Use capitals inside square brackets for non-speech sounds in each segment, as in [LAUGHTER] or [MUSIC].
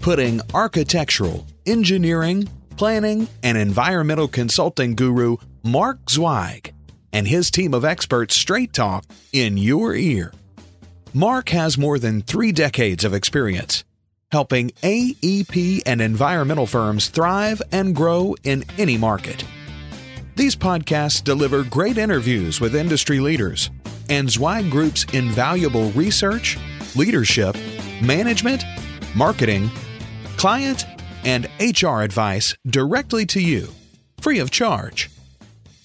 putting architectural, engineering, planning, and environmental consulting guru Mark Zweig and his team of experts straight talk in your ear. Mark has more than three decades of experience helping AEP and environmental firms thrive and grow in any market. These podcasts deliver great interviews with industry leaders and Zweig Group's invaluable research, leadership, management, marketing, client, and HR advice directly to you, free of charge.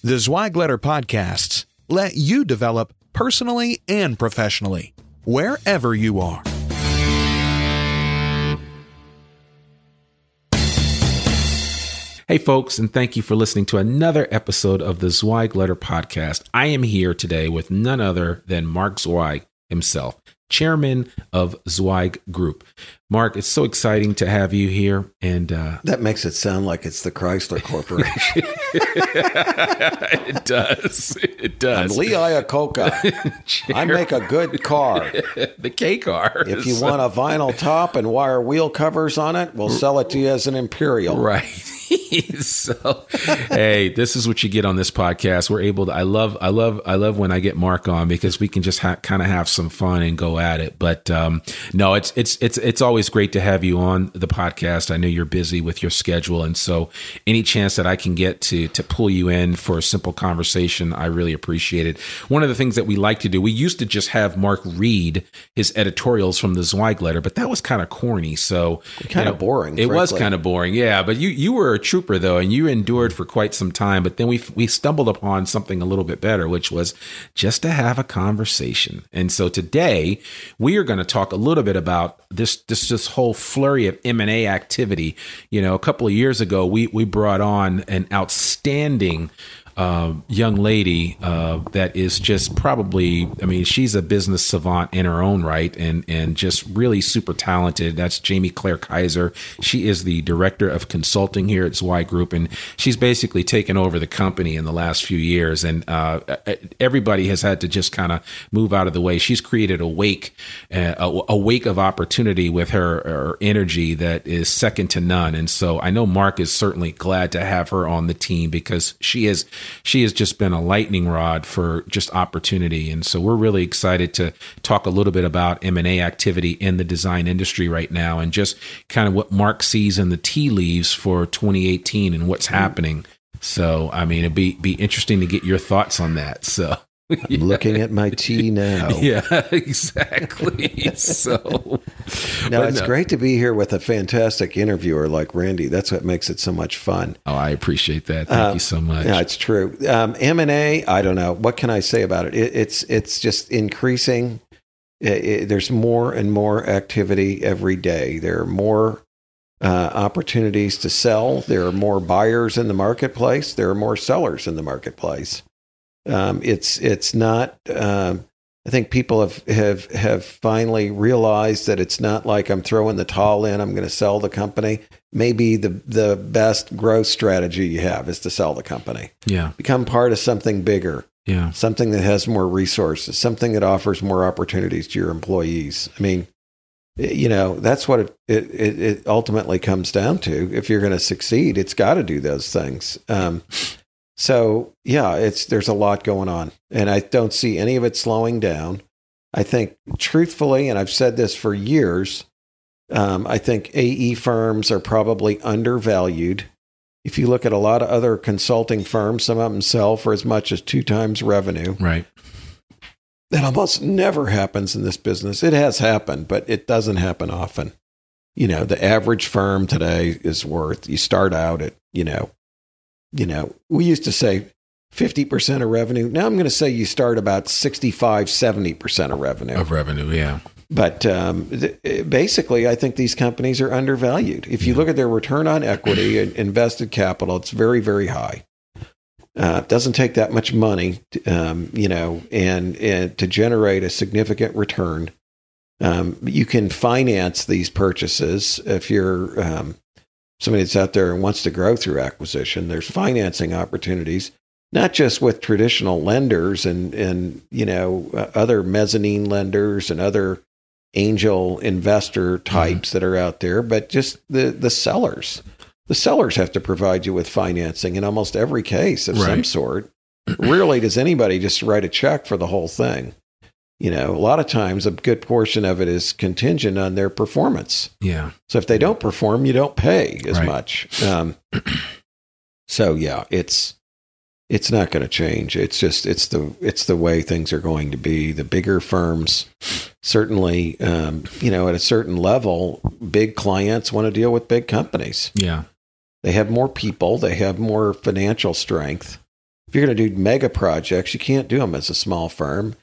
The Zweig Letter podcasts let you develop personally and professionally, wherever you are. Hey, folks, and thank you for listening to another episode of the Zweig Letter Podcast. I am here today with none other than Mark Zweig himself chairman of Zweig Group. Mark, it's so exciting to have you here. And uh, that makes it sound like it's the Chrysler Corporation. [LAUGHS] it does. It does. I'm Lee Iacocca. [LAUGHS] I make a good car. [LAUGHS] the K car. If you want a vinyl top and wire wheel covers on it, we'll sell it to you as an Imperial. Right. [LAUGHS] so hey this is what you get on this podcast. We're able to i love i love i love when i get mark on because we can just ha- kind of have some fun and go at it. But um no it's it's it's it's always great to have you on the podcast. I know you're busy with your schedule. And so any chance that i can get to to pull you in for a simple conversation i really appreciate it. One of the things that we like to do we used to just have mark read his editorials from the zweig letter but that was kind of corny. So kind of know, boring it frankly. was kind of boring. Yeah but you you were a trooper though, and you endured for quite some time. But then we we stumbled upon something a little bit better, which was just to have a conversation. And so today we are going to talk a little bit about this this this whole flurry of M and A activity. You know, a couple of years ago we we brought on an outstanding uh, young lady uh, that is just probably, I mean, she's a business savant in her own right and, and just really super talented. That's Jamie Claire Kaiser. She is the director of consulting here at Zweig Group, and she's basically taken over the company in the last few years. And uh, everybody has had to just kind of move out of the way. She's created a wake, uh, a, a wake of opportunity with her, her energy that is second to none. And so I know Mark is certainly glad to have her on the team because she is she has just been a lightning rod for just opportunity. And so we're really excited to talk a little bit about M&A activity in the design industry right now and just kind of what Mark sees in the tea leaves for 2018 and what's mm-hmm. happening. So, I mean, it'd be be interesting to get your thoughts on that. So, I'm [LAUGHS] yeah. looking at my tea now. [LAUGHS] Yeah, exactly. so, now it's no. great to be here with a fantastic interviewer like Randy. That's what makes it so much fun. Oh, I appreciate that. Thank uh, you so much. Yeah, it's true. Um, M and A. I don't know what can I say about it. it it's it's just increasing. It, it, there's more and more activity every day. There are more uh, opportunities to sell. There are more buyers in the marketplace. There are more sellers in the marketplace. Um, it's it's not. Um, I think people have, have have finally realized that it's not like I'm throwing the towel in. I'm going to sell the company. Maybe the the best growth strategy you have is to sell the company. Yeah, become part of something bigger. Yeah, something that has more resources, something that offers more opportunities to your employees. I mean, you know, that's what it it, it ultimately comes down to. If you're going to succeed, it's got to do those things. Um, so yeah, it's there's a lot going on, and I don't see any of it slowing down. I think truthfully, and I've said this for years, Um, I think AE firms are probably undervalued. If you look at a lot of other consulting firms, some of them sell for as much as two times revenue. Right. That almost never happens in this business. It has happened, but it doesn't happen often. You know, the average firm today is worth, you start out at, you know, you know, we used to say 50% of revenue. Now I'm going to say you start about 65, 70% of revenue. Of revenue, yeah. But um, th- basically, I think these companies are undervalued. If you look at their return on equity and invested capital, it's very, very high. Uh, it doesn't take that much money, um, you know, and, and to generate a significant return. Um, you can finance these purchases if you're um, somebody that's out there and wants to grow through acquisition. There's financing opportunities, not just with traditional lenders and and you know uh, other mezzanine lenders and other angel investor types that are out there, but just the the sellers. The sellers have to provide you with financing in almost every case of some sort. Rarely does anybody just write a check for the whole thing. You know, a lot of times a good portion of it is contingent on their performance. Yeah. So if they don't perform, you don't pay as Right. much. Um, [CLEARS THROAT] so yeah, it's it's not going to change. It's just it's the it's the way things are going to be. The bigger firms certainly, um, you know, at a certain level, big clients want to deal with big companies. Yeah. They have more people. They have more financial strength. If you're going to do mega projects, you can't do them as a small firm.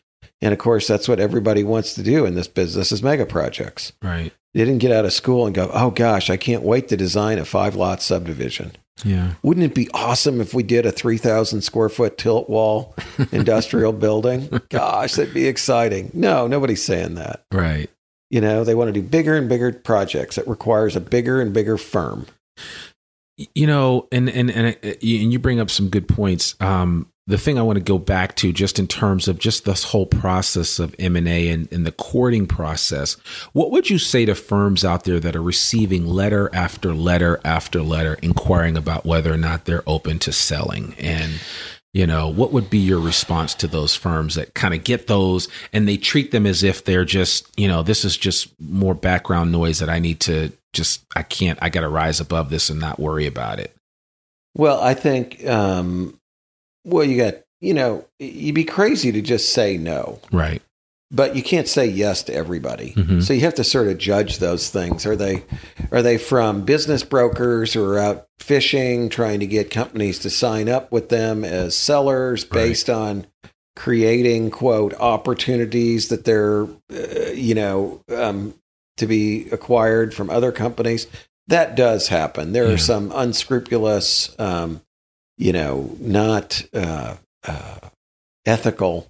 And of course, that's what everybody wants to do in this business is mega projects. Right. They didn't get out of school and go, oh gosh, I can't wait to design a five lot subdivision. Yeah. Wouldn't it be awesome if we did a 3,000 square foot tilt wall [LAUGHS] industrial building? Gosh, that'd be exciting. No, nobody's saying that. Right. You know, they want to do bigger and bigger projects. It requires a bigger and bigger firm. you know and and and, uh, and you bring up some good points um the thing i want to go back to just in terms of just this whole process of m&a and, and the courting process what would you say to firms out there that are receiving letter after letter after letter inquiring about whether or not they're open to selling? And you know what would be your response to those firms that kind of get those and they treat them as if they're just you know this is just more background noise that i need to just i can't i gotta rise above this and not worry about it? Well, I think, um, well, you got, you know, you'd be crazy to just say no, right but you can't say yes to everybody. Mhm. So you have to sort of judge those things. Are they, are they from business brokers who are out fishing, trying to get companies to sign up with them as sellers Right. based on creating quote opportunities that they're, uh, you know, um, to be acquired from other companies? That does happen. There Yeah. are some unscrupulous, um, you know, not uh, uh, ethical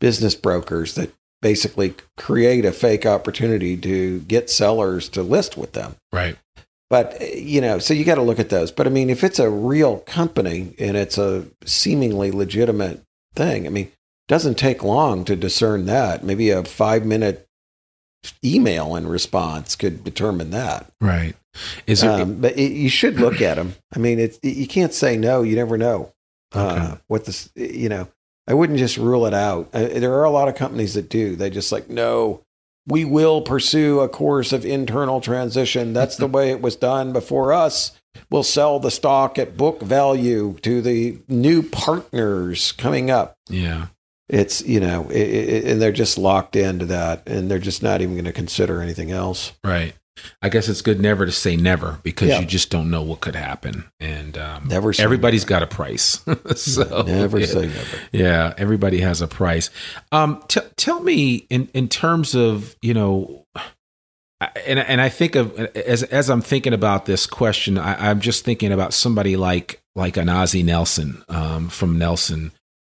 business brokers that basically create a fake opportunity to get sellers to list with them. right But, you know, so you got to look at those. But I mean, if it's a real company and it's a seemingly legitimate thing, I mean, it doesn't take long to discern that. Maybe a five minute email in response could determine that. right is it Um, but it, you should look at them. I mean, it, you can't say no. You never know uh, Okay. what this. You know, I wouldn't just rule it out. Uh, there are a lot of companies that do. They just like no. We will pursue a course of internal transition. That's the [LAUGHS] way it was done before us. We'll sell the stock at book value to the new partners coming up. yeah It's you know, it, it, and they're just locked into that, and they're just not even going to consider anything else. right i guess it's good never to say never because Yeah. you just don't know what could happen and um, Never say everybody's got a price [LAUGHS] so Never yeah. say never. Yeah, everybody has a price. Um, t- tell me in in terms of you know, and and I think of as as I'm thinking about this question, I, I'm just thinking about somebody like like an Ozzie Nelson um, from Nelson.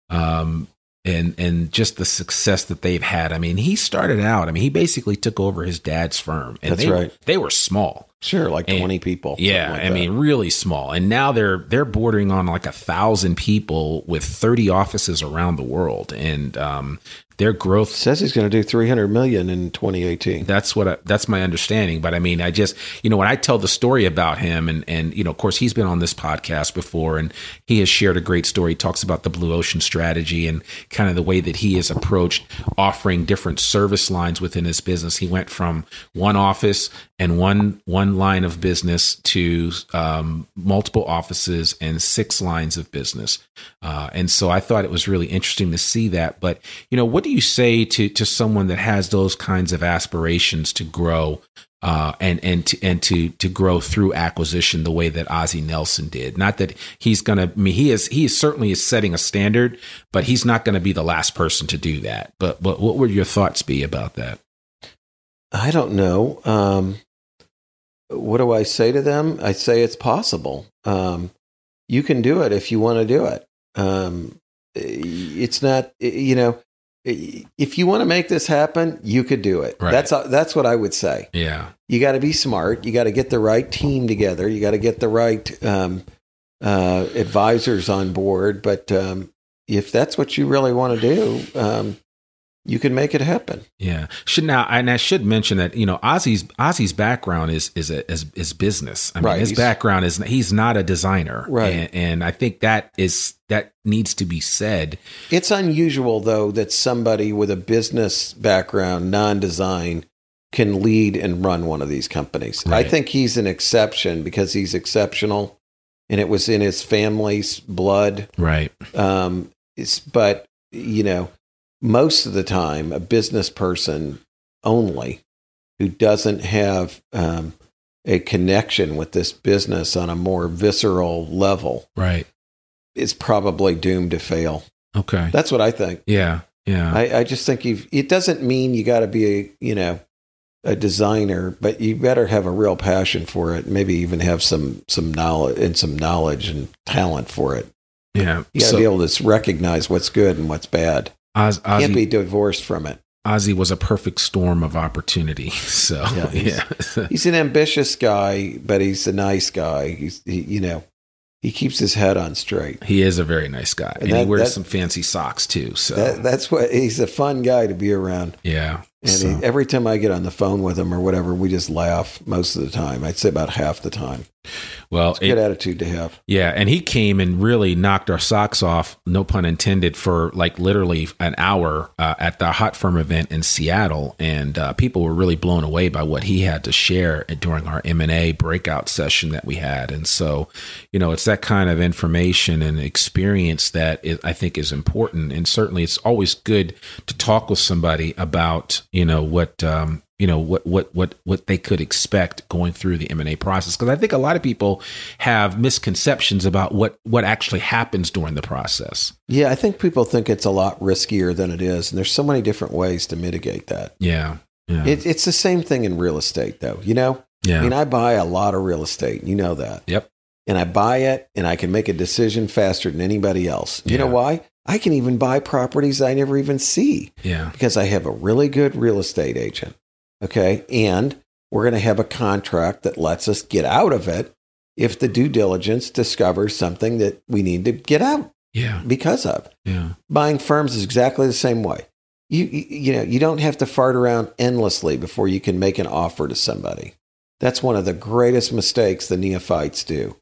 Um, and and just the success that they've had. I mean, he started out. I mean, he basically took over his dad's firm, and That's they, right. They were small. Sure, like And- twenty people. Yeah, like I that. mean, really small. And now they're they're bordering on like a thousand people with thirty offices around the world, and um, their growth. says he's going to do three hundred million in twenty eighteen. That's what I, that's my understanding. But I mean, I just you know when I tell the story about him, and and you know, of course, he's been on this podcast before, and he has shared a great story. He talks about the blue ocean strategy and kind of the way that he has approached offering different service lines within his business. He went from one office and one one line of business to um, multiple offices and six lines of business. Uh, and so I thought it was really interesting to see that. But you know, what do you say to to someone that has those kinds of aspirations to grow uh, and and to and to to grow through acquisition the way that Ozzie Nelson did. Not that he's going to. I mean, he is he is certainly is setting a standard, but he's not going to be the last person to do that. But but what would your thoughts be about that? I don't know. Um, what do I say to them? I say it's possible. Um, you can do it if you want to do it. Um, it's not, you know, if you want to make this happen, you could do it. Right. That's that's what I would say. Yeah, you got to be smart. You got to get the right team together. You got to get the right um, uh, advisors on board. But um, if that's what you really want to do, um, you can make it happen. Yeah. Should now and I should mention that you know Ozzy's Ozzy's background is is a, is, is business. I mean, Right. his background is he's not a designer, Right. And, and I think that is that needs to be said. It's unusual though that somebody with a business background, non-design, can lead and run one of these companies. I think he's an exception because he's exceptional, and it was in his family's blood. Right. Um, it's, but you know, most of the time, a business person only who doesn't have um, a connection with this business on a more visceral level Right. is probably doomed to fail. Okay. That's what I think. Yeah. Yeah. I, I just think you've, it doesn't mean you got to be a, you know, a designer, but you better have a real passion for it. Maybe even have some, some knowledge and some knowledge and talent for it. yeah. You got to So be able to recognize what's good and what's bad. Oz, Can't be divorced from it. Ozzy was a perfect storm of opportunity. [LAUGHS] So Yeah, yeah. he's- He's an ambitious guy, but he's a nice guy. He's, he, you know, he keeps his head on straight. he is a very nice guy, and, And he wears that- some fancy socks too. So That, that's what he's a fun guy to be around. yeah. And So- he, every time I get on the phone with him or whatever, we just laugh most of the time. I'd say about half the time. Well, Good it- attitude to have. Yeah, and he came and really knocked our socks off, no pun intended, for like literally an hour uh, at the Hot Firm event in Seattle, and uh, people were really blown away by what he had to share during our M and A breakout session that we had. And so, you know, it's that kind of information and experience that is, I think is important, and certainly it's always good to talk with somebody about you know what. Um, you know what what what what they could expect going through the M&A process because I think a lot of people have misconceptions about what what actually happens during the process. Yeah, I think people think it's a lot riskier than it is. And there's so many different ways to mitigate that. Yeah. Yeah. It, it's the same thing in real estate, though. You know, yeah. I mean, I buy a lot of real estate. You know that. Yep. And I buy it and I can make a decision faster than anybody else. You know why? I can even buy properties I never even see. yeah. because I have a really good real estate agent. Okay. And we're going to have a contract that lets us get out of it if the due diligence discovers something that we need to get out Yeah. because of. Yeah. Buying firms is exactly the same way. You, you, you know, you don't have to fart around endlessly before you can make an offer to somebody. That's one of the greatest mistakes the neophytes do.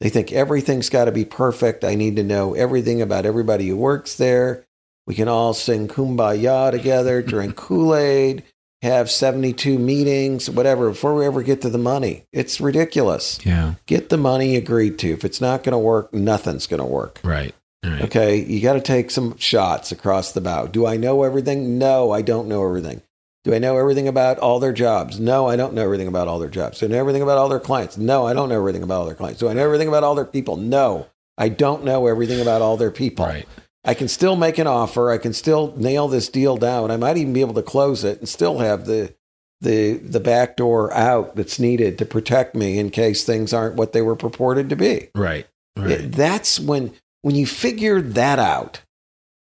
They think everything's got to be perfect. I need to know everything about everybody who works there. We can all sing kumbaya together, drink [LAUGHS] Kool Aid, have 72 meetings, whatever, before we ever get to the money. It's ridiculous. Yeah. Get the money agreed to. If it's not going to work, nothing's going to work. Right. Right. Okay, you got to take some shots across the bow. Do I know everything? No, I don't know everything. Do I know everything about all their jobs? No, I don't know everything about all their jobs. Do I know everything about all their clients? No, I don't know everything about all their clients. Do I know everything about all their people? No, I don't know everything about all their people. Right. I can still make an offer. I can still nail this deal down. I might even be able to close it and still have the the the back door out that's needed to protect me in case things aren't what they were purported to be. Right. Right. That's when when you figure that out,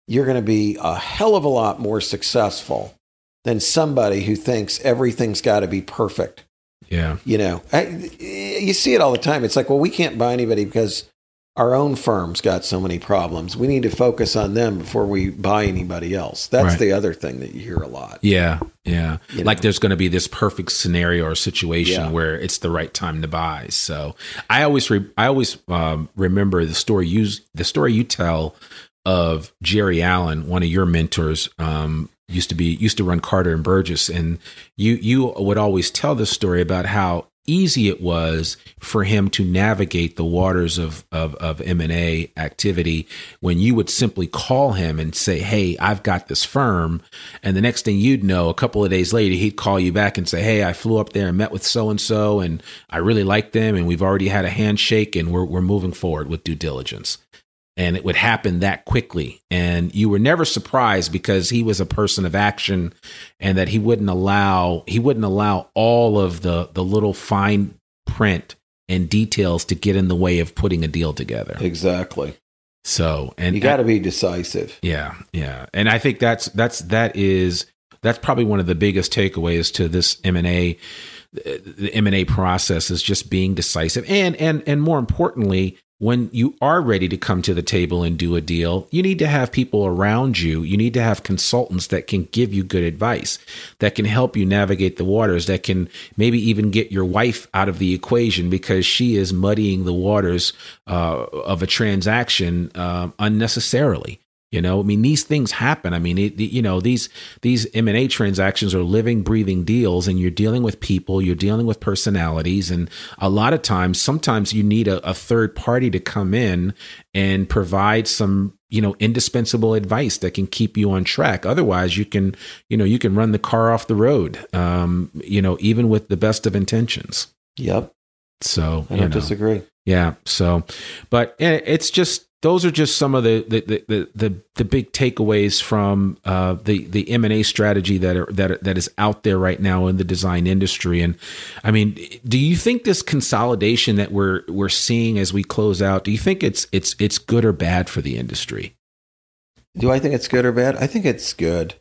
you're going to be a hell of a lot more successful than somebody who thinks everything's got to be perfect. yeah. You know, I, you see it all the time. It's like, well, we can't buy anybody because our own firm's got so many problems. We need to focus on them before we buy anybody else. That's Right. the other thing that you hear a lot. Yeah. Yeah. You like know? there's going to be this perfect scenario or situation Yeah. where it's the right time to buy. So I always, re- I always um, remember the story you, the story you tell of Jerry Allen, one of your mentors, um, used to be used to run Carter and Burgess, and you you would always tell the story about how easy it was for him to navigate the waters of of, of M&A activity when you would simply call him and say, "Hey, I've got this firm." And the next thing you'd know, a couple of days later, he'd call you back and say, "Hey, I flew up there and met with so and so and I really like them and we've already had a handshake and we're we're moving forward with due diligence." And it would happen that quickly and you were never surprised because he was a person of action and that he wouldn't allow he wouldn't allow all of the the little fine print and details to get in the way of putting a deal together Exactly. so and You got to be decisive. yeah yeah and i think that's that's that is that's probably one of the biggest takeaways to this m&a the m&a process is just being decisive and and and more importantly when you are ready to come to the table and do a deal, you need to have people around you. You need to have consultants that can give you good advice, that can help you navigate the waters, that can maybe even get your wife out of the equation because she is muddying the waters uh, of a transaction uh, unnecessarily. You know, I mean, these things happen. I mean, it, you know, these these M and A transactions are living, breathing deals, and you're dealing with people, you're dealing with personalities, and a lot of times, sometimes you need a, a third party to come in and provide some, you know, indispensable advice that can keep you on track. Otherwise, you can, you know, you can run the car off the road. Um, you know, even with the best of intentions. Yep. So I don't know. disagree. Yeah. So, but eh, it's just those are just some of the the the the, the big takeaways from uh, the the M and A strategy that are, that are, that is out there right now in the design industry. And I mean, do you think this consolidation that we're we're seeing as we close out? Do you think it's it's it's good or bad for the industry? Do I think it's good or bad? I think it's good.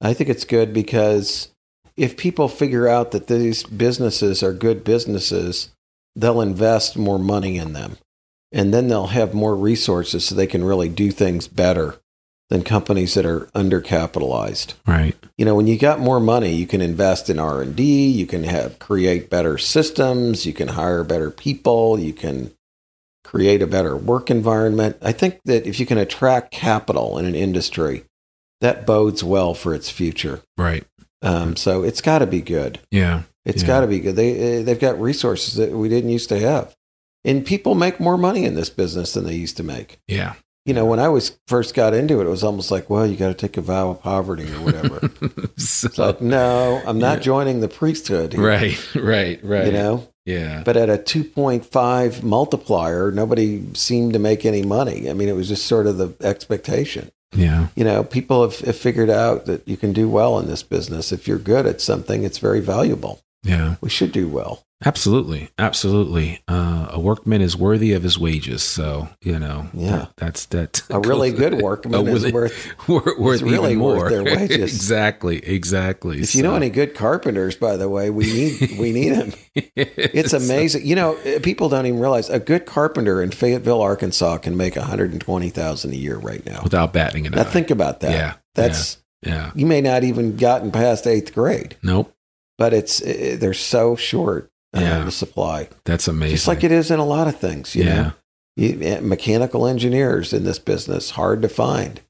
I think it's good because if people figure out that these businesses are good businesses, they'll invest more money in them. And then they'll have more resources so they can really do things better than companies that are undercapitalized. Right. You know, when you got more money, you can invest in R&D, you can have create better systems, you can hire better people, you can create a better work environment. I think that if you can attract capital in an industry, that bodes well for its future. Right. Um, so it's got to be good. Yeah. It's Yeah. got to be good. They uh, they've got resources that we didn't used to have, and people make more money in this business than they used to make. Yeah. You know, when I was first got into it, it was almost like, well, you got to take a vow of poverty or whatever. [LAUGHS] So- it's like, no, I'm not Yeah. joining the priesthood. here, right. Right. Right. You know, Yeah. but at a 2.5 multiplier, nobody seemed to make any money. I mean, it was just sort of the expectation. Yeah. You know, people have, have figured out that you can do well in this business. If you're good at something, it's very valuable. Yeah. We should do well. Absolutely, absolutely. Uh, a workman is worthy of his wages. So you know, Yeah. that- that's that. A really good [LAUGHS] workman is really- worth. [LAUGHS] worth, worth really even worth more. their [LAUGHS] wages. exactly, exactly. If you know any good carpenters, by the way, we need we need them. It's amazing. You know, uh, people don't even realize a good carpenter in Fayetteville, Arkansas, can make one hundred and twenty thousand a year right now. without batting an Now eye. think about that. Yeah, That's yeah. you may not even gotten past eighth grade, Nope. But it's uh, they're so short uh, Yeah. the supply, That's amazing. just like it is in a lot of things. You yeah. know, you, mechanical engineers in this business hard to find.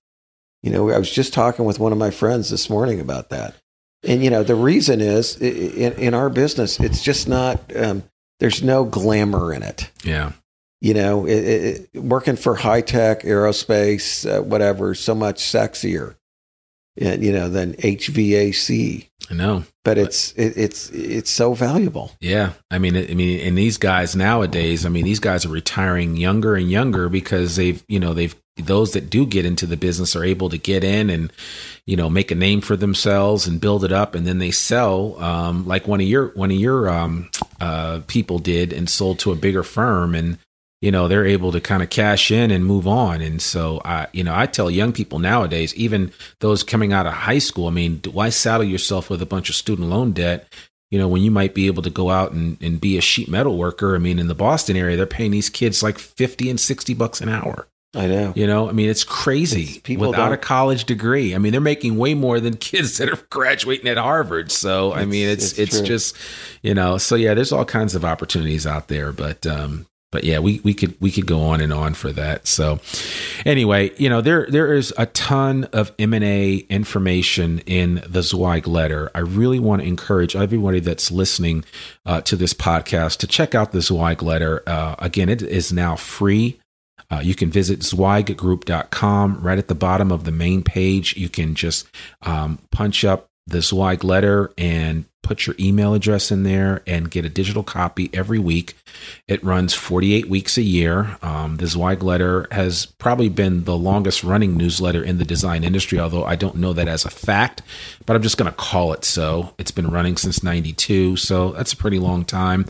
You know, I was just talking with one of my friends this morning about that, and you know, the reason is in, in our business, it's just not. Um, there's no glamour in it. Yeah. You know, it, it, it- working for high tech, aerospace, uh, whatever, so much sexier, you know, than HVAC. I know. But it's it, it's it's so valuable. Yeah, I mean, I mean, and these guys nowadays, I mean, these guys are retiring younger and younger because they've, you know, they've those that do get into the business are able to get in and, you know, make a name for themselves and build it up, and then they sell, um, like one of your one of your um, uh, people did, and sold to a bigger firm, and you know they're able to kind of cash in and move on. And so, I, you know, I tell young people nowadays, even those coming out of high school, I mean, why saddle yourself with a bunch of student loan debt? you know, when you might be able to go out and, and be a sheet metal worker. I mean, in the Boston area, they're paying these kids like 50 and 60 bucks an hour. I know. You know, I mean, it's crazy It's- people without a don't- college degree. I mean, they're making way more than [LAUGHS] kids that are graduating at Harvard. So, I mean, it's, it's it's, just, you know, so yeah, there's all kinds of opportunities out there, but, um, but yeah, we, we could we could go on and on for that. So anyway, you know there there is a ton of M and A information in the Zweig letter. I really want to encourage everybody that's listening uh, to this podcast to check out the Zweig letter. Uh, again, it is now free. Uh, you can visit zweiggroup.com. Right at the bottom of the main page, you can just um, punch up the Zweig letter and put your email address in there and get a digital copy every week. It runs 48 weeks a year. Um, the Zweig letter has probably been the longest running newsletter in the design industry, although I don't know that as a fact, but I'm just going to call it so. It's been running since 92, so that's a pretty long time.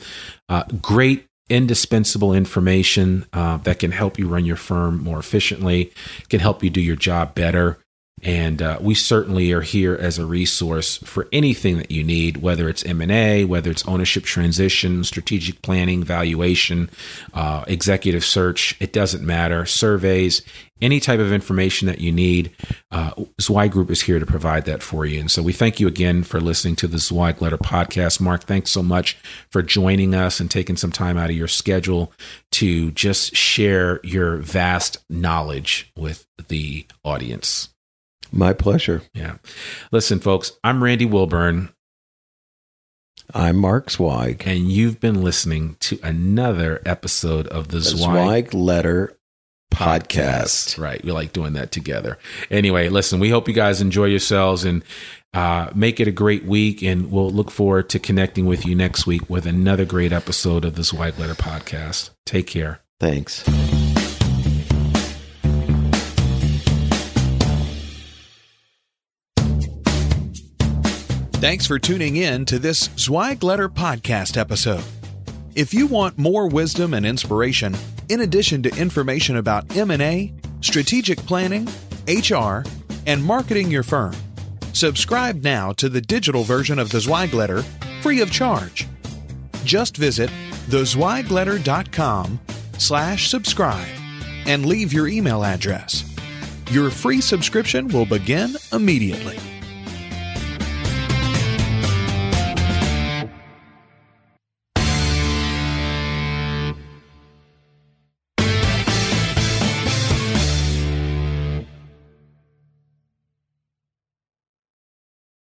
Uh, great indispensable information uh, that can help you run your firm more efficiently, can help you do your job better. And uh, we certainly are here as a resource for anything that you need, whether it's M and A, whether it's ownership transition, strategic planning, valuation, uh, executive search. It doesn't matter. Surveys, any type of information that you need. Uh, Zweig Group is here to provide that for you. And so we thank you again for listening to the Zweig Letter podcast. Mark, thanks so much for joining us and taking some time out of your schedule to just share your vast knowledge with the audience. My pleasure. Yeah. Listen, folks, I'm Randy Wilburn. I'm Mark Zweig. And you've been listening to another episode of the, the Zweig, Zweig Letter podcast. podcast. Right. We like doing that together. Anyway, listen, we hope you guys enjoy yourselves and uh, make it a great week. And we'll look forward to connecting with you next week with another great episode of the Zweig Letter podcast. Take care. Thanks. Thanks for tuning in to this Zweig Letter podcast episode. If you want more wisdom and inspiration, in addition to information about M&A, strategic planning, HR, and marketing your firm, subscribe now to the digital version of the Zweig Letter free of charge. Just visit thezweigletter.com slash subscribe and leave your email address. Your free subscription will begin immediately.